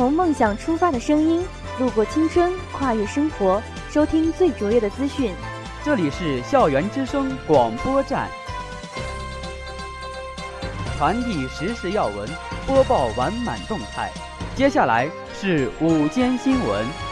从梦想出发的声音，路过青春，跨越生活，收听最卓越的资讯。这里是校园之声广播站，传递时事要闻，播报完满动态。接下来是午间新闻。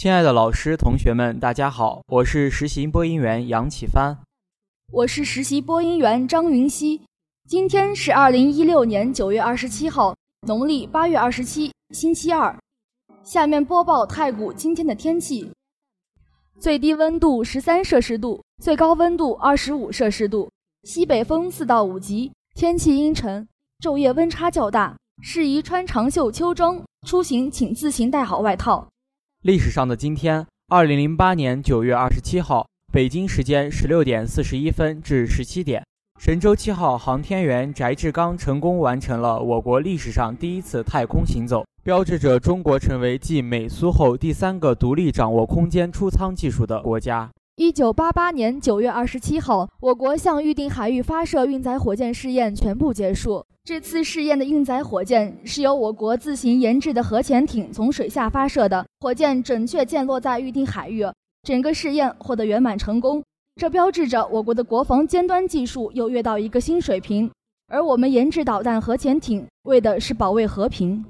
亲爱的老师、同学们，大家好，我是实习播音员杨启帆，我是实习播音员张云熙。今天是二零一六年九月二十七号，农历八月二十七，星期二。下面播报太谷今天的天气：最低温度十三摄氏度，最高温度二十五摄氏度，西北风四到五级，天气阴沉，昼夜温差较大，适宜穿长袖秋装出行，请自行带好外套。历史上的今天，二零零八年九月二十七号，北京时间十六点四十一分至十七点，神舟七号航天员翟志刚成功完成了我国历史上第一次太空行走，标志着中国成为继美苏后第三个独立掌握空间出舱技术的国家。一九八八年九月二十七号，我国向预定海域发射运载火箭试验全部结束。这次试验的运载火箭是由我国自行研制的核潜艇从水下发射的，火箭准确降落在预定海域，整个试验获得圆满成功。这标志着我国的国防尖端技术又跃到一个新水平。而我们研制导弹核潜艇，为的是保卫和平。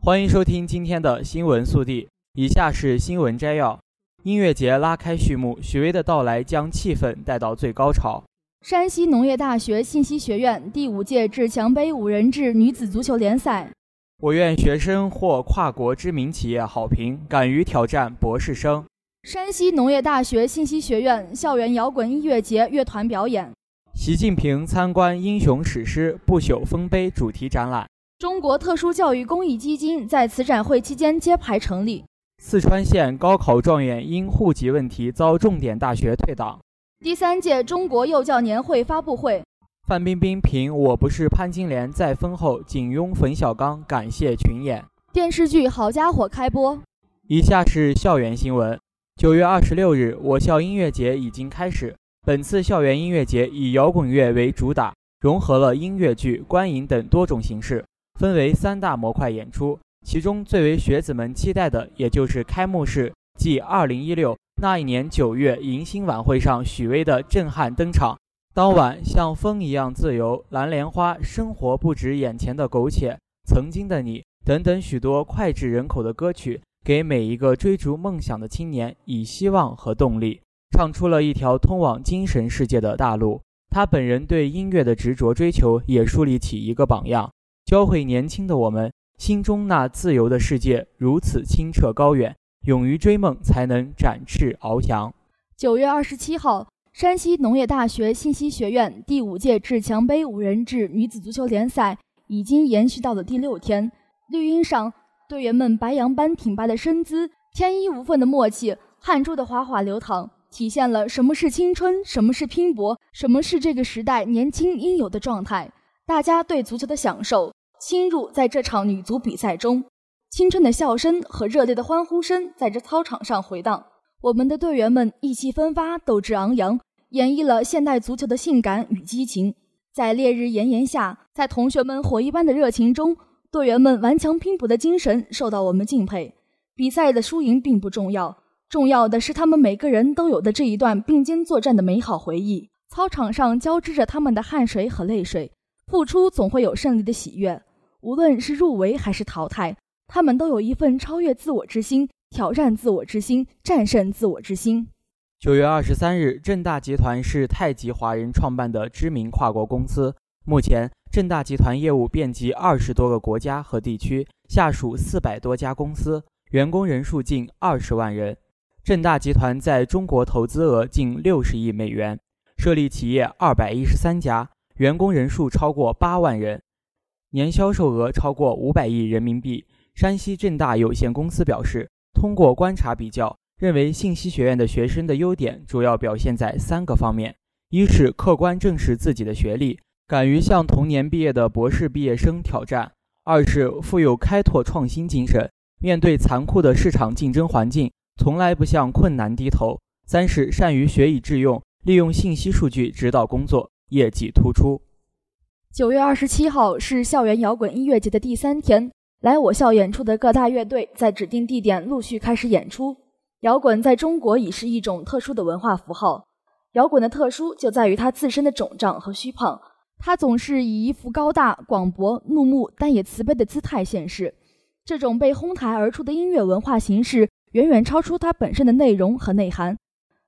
欢迎收听今天的新闻速递，以下是新闻摘要：音乐节拉开序幕，许巍的到来将气氛带到最高潮。山西农业大学信息学院第五届志强杯五人制女子足球联赛，我院学生获跨国知名企业好评，敢于挑战博士生。山西农业大学信息学院校园摇滚音乐节乐团表演。习近平参观英雄史诗不朽丰碑主题展览。中国特殊教育公益基金在此展会期间揭牌成立。四川县高考状元因户籍问题遭重点大学退档。第三届中国幼教年会发布会，范冰冰凭《我不是潘金莲》再封后仅拥冯小刚，感谢群演。电视剧《好家伙》开播。以下是校园新闻：九月二十六日，我校音乐节已经开始。本次校园音乐节以摇滚乐为主打，融合了音乐剧、观影等多种形式，分为三大模块演出。其中最为学子们期待的，也就是开幕式，即二零一六。那一年九月迎新晚会上，许巍的震撼登场。当晚，像风一样自由、蓝莲花、生活不止眼前的苟且、曾经的你等等许多脍炙人口的歌曲，给每一个追逐梦想的青年以希望和动力，唱出了一条通往精神世界的大路。他本人对音乐的执着追求，也树立起一个榜样，教会年轻的我们，心中那自由的世界如此清澈高远。勇于追梦，才能展翅翱翔。九月二十七号，山西农业大学信息学院第五届志强杯五人制女子足球联赛已经延续到了第六天。绿茵上，队员们白羊般挺拔的身姿，天衣无缝的默契，汗珠的哗哗流淌，体现了什么是青春，什么是拼搏，什么是这个时代年轻应有的状态。大家对足球的享受侵入在这场女足比赛中。青春的笑声和热烈的欢呼声在这操场上回荡，我们的队员们意气风发、斗志昂扬，演绎了现代足球的性感与激情。在烈日炎炎下，在同学们火一般的热情中，队员们顽强拼搏的精神受到我们敬佩。比赛的输赢并不重要，重要的是他们每个人都有的这一段并肩作战的美好回忆。操场上交织着他们的汗水和泪水，付出总会有胜利的喜悦，无论是入围还是淘汰。他们都有一份超越自我之心、挑战自我之心、战胜自我之心。九月二十三日，正大集团是太极华人创办的知名跨国公司。目前，正大集团业务遍及二十多个国家和地区，下属四百多家公司，员工人数近二十万人。正大集团在中国投资额近六十亿美元，设立企业二百一十三家，员工人数超过八万人，年销售额超过五百亿人民币。山西正大有限公司表示，通过观察比较，认为信息学院的学生的优点主要表现在三个方面：一是客观正视自己的学历，敢于向同年毕业的博士毕业生挑战；二是富有开拓创新精神，面对残酷的市场竞争环境，从来不向困难低头；三是善于学以致用，利用信息数据指导工作，业绩突出。九月二十七号是校园摇滚音乐节的第三天，来我校演出的各大乐队在指定地点陆续开始演出。摇滚在中国已是一种特殊的文化符号。摇滚的特殊就在于它自身的肿胀和虚胖，它总是以一副高大、广博、怒目但也慈悲的姿态现世。这种被哄抬而出的音乐文化形式，远远超出它本身的内容和内涵。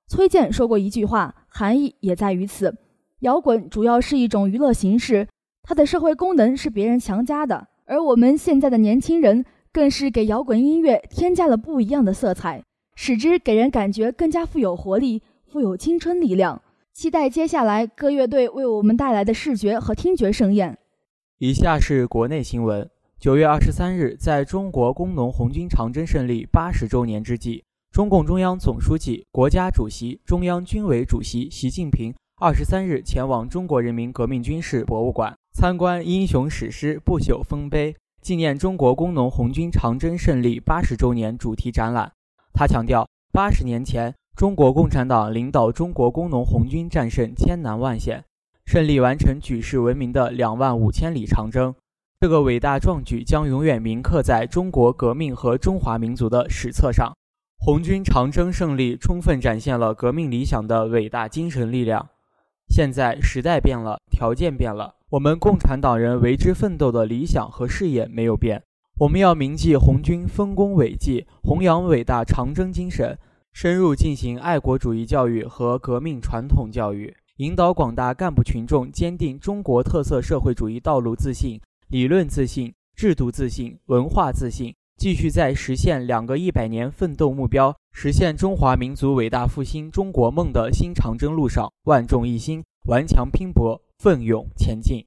崔健说过一句话，含义也在于此：摇滚主要是一种娱乐形式，它的社会功能是别人强加的，而我们现在的年轻人更是给摇滚音乐添加了不一样的色彩。使之给人感觉更加富有活力、富有青春力量。期待接下来各乐队为我们带来的视觉和听觉盛宴。以下是国内新闻：九月二十三日，在中国工农红军长征胜利八十周年之际，中共中央总书记、国家主席、中央军委主席习近平二十三日前往中国人民革命军事博物馆参观英雄史诗《不朽丰碑》，纪念中国工农红军长征胜利八十周年主题展览。他强调，八十年前，中国共产党领导中国工农红军战胜千难万险，胜利完成举世闻名的两万五千里长征。这个伟大壮举将永远铭刻在中国革命和中华民族的史册上。红军长征胜利充分展现了革命理想的伟大精神力量。现在时代变了，条件变了，我们共产党人为之奋斗的理想和事业没有变。我们要铭记红军丰功伟绩，弘扬伟大长征精神，深入进行爱国主义教育和革命传统教育，引导广大干部群众坚定中国特色社会主义道路自信、理论自信、制度自信、文化自信，继续在实现两个一百年奋斗目标、实现中华民族伟大复兴中国梦的新长征路上万众一心、顽强拼搏、奋勇前进。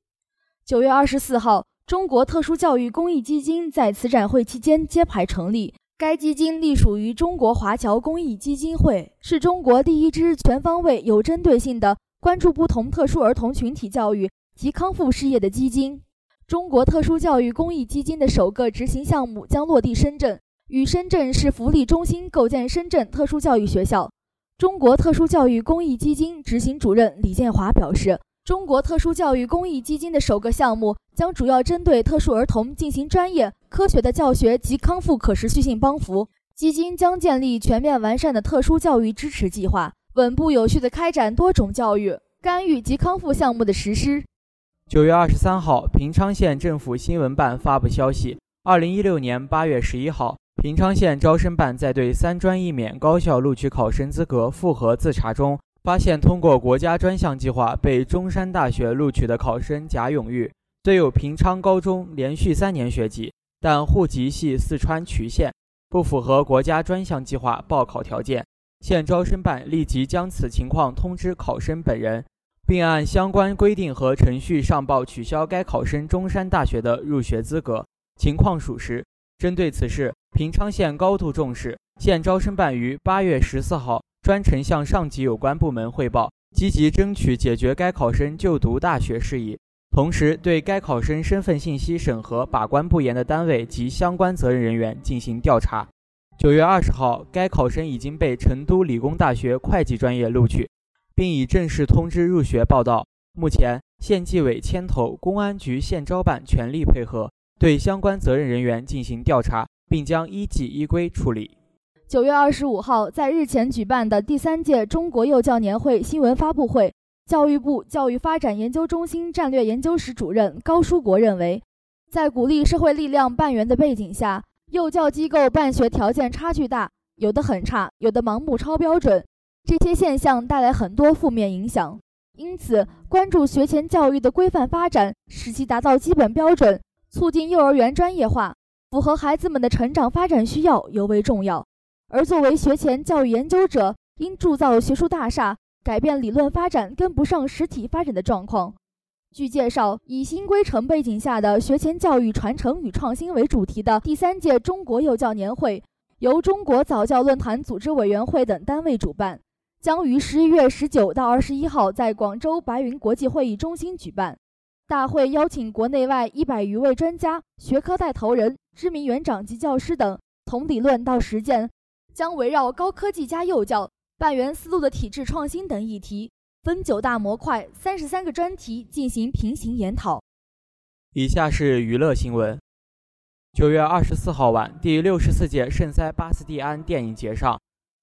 九月二十四号。中国特殊教育公益基金在此展会期间揭牌成立。该基金隶属于中国华侨公益基金会，是中国第一支全方位、有针对性的关注不同特殊儿童群体教育及康复事业的基金。中国特殊教育公益基金的首个执行项目将落地深圳，与深圳市福利中心构建深圳特殊教育学校。中国特殊教育公益基金执行主任李建华表示。中国特殊教育公益基金的首个项目将主要针对特殊儿童进行专业、科学的教学及康复可持续性帮扶。基金将建立全面完善的特殊教育支持计划，稳步有序地开展多种教育、干预及康复项目的实施。九月二十三号，平昌县政府新闻办发布消息：二零一六年八月十一号，平昌县招生办在对三专一免高校录取考生资格复核自查中。发现通过国家专项计划被中山大学录取的考生贾永玉，虽有平昌高中连续三年学籍，但户籍系四川渠县，不符合国家专项计划报考条件。县招生办立即将此情况通知考生本人，并按相关规定和程序上报取消该考生中山大学的入学资格。情况属实。针对此事，平昌县高度重视，县招生办于八月十四号。专程向上级有关部门汇报，积极争取解决该考生就读大学事宜，同时对该考生身份信息审核把关不严的单位及相关责任人员进行调查。九月二十号，该考生已经被成都理工大学会计专业录取，并已正式通知入学报到。目前，县纪委牵头，公安局县招办全力配合，对相关责任人员进行调查，并将依纪依规处理。九月二十五号，在日前举办的第三届中国幼教年会新闻发布会，教育部教育发展研究中心战略研究室主任高书国认为，在鼓励社会力量办园的背景下，幼教机构办学条件差距大，有的很差，有的盲目超标准，这些现象带来很多负面影响。因此，关注学前教育的规范发展，使其达到基本标准，促进幼儿园专业化，符合孩子们的成长发展需要尤为重要。而作为学前教育研究者，应铸造学术大厦，改变理论发展跟不上实体发展的状况。据介绍，以新规程背景下的学前教育传承与创新为主题的第三届中国幼教年会，由中国早教论坛组织委员会等单位主办，将于十一月十九到二十一号在广州白云国际会议中心举办。大会邀请国内外一百余位专家、学科带头人、知名园长及教师等，从理论到实践，将围绕高科技加幼教、半圆思路的体制创新等议题，分九大模块、三十三个专题进行平行研讨。以下是娱乐新闻：九月二十四号晚，第六十四届圣塞巴斯蒂安电影节上，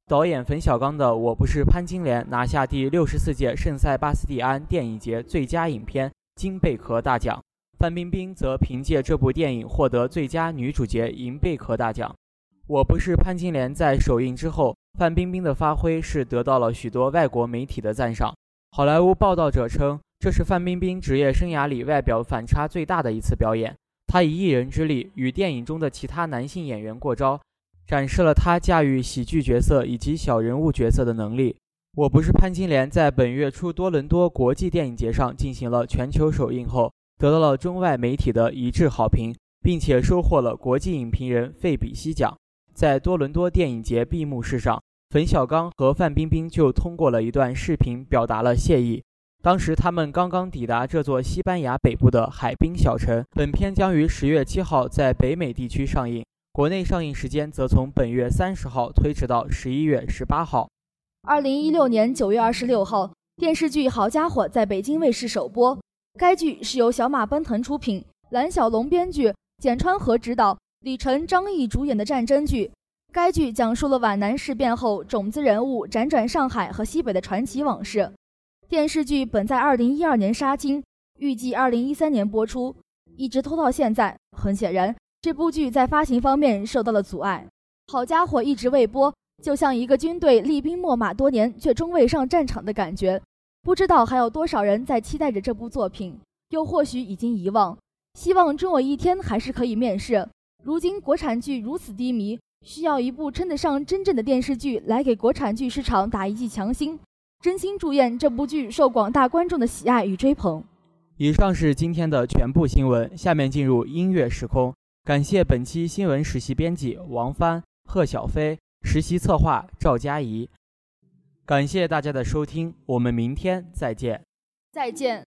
导演冯小刚的《我不是潘金莲》拿下第六十四届圣塞巴斯蒂安电影节最佳影片。金贝壳大奖，范冰冰则凭借这部电影获得最佳女主角银贝壳大奖。我不是潘金莲在首映之后，范冰冰的发挥是得到了许多外国媒体的赞赏。好莱坞报道者称，这是范冰冰职业生涯里外表反差最大的一次表演。她以一人之力与电影中的其他男性演员过招，展示了她驾驭喜剧角色以及小人物角色的能力。我不是潘金莲，在本月初多伦多国际电影节上进行了全球首映后，得到了中外媒体的一致好评，并且收获了国际影评人费比西奖。在多伦多电影节闭幕式上，冯小刚和范冰冰就通过了一段视频表达了谢意。当时他们刚刚抵达这座西班牙北部的海滨小城。本片将于十月七号在北美地区上映，国内上映时间则从本月三十号推迟到十一月十八号。二零一六年九月二十六号，电视剧《好家伙》在北京卫视首播。该剧是由小马奔腾出品，蓝小龙编剧，简川河执导，李晨、张译主演的战争剧。该剧讲述了皖南事变后种子人物辗转上海和西北的传奇往事。电视剧本在二零一二年杀青，预计二零一三年播出，一直拖到现在。很显然，这部剧在发行方面受到了阻碍。好家伙，一直未播。就像一个军队厉兵秣马多年却终未上战场的感觉，不知道还有多少人在期待着这部作品，又或许已经遗忘。希望终有一天还是可以面世。如今国产剧如此低迷，需要一部称得上真正的电视剧来给国产剧市场打一剂强心。真心祝愿这部剧受广大观众的喜爱与追捧。以上是今天的全部新闻，下面进入音乐时空。感谢本期新闻实习编辑王帆、贺小飞。实习策划赵佳怡，感谢大家的收听，我们明天再见。再见。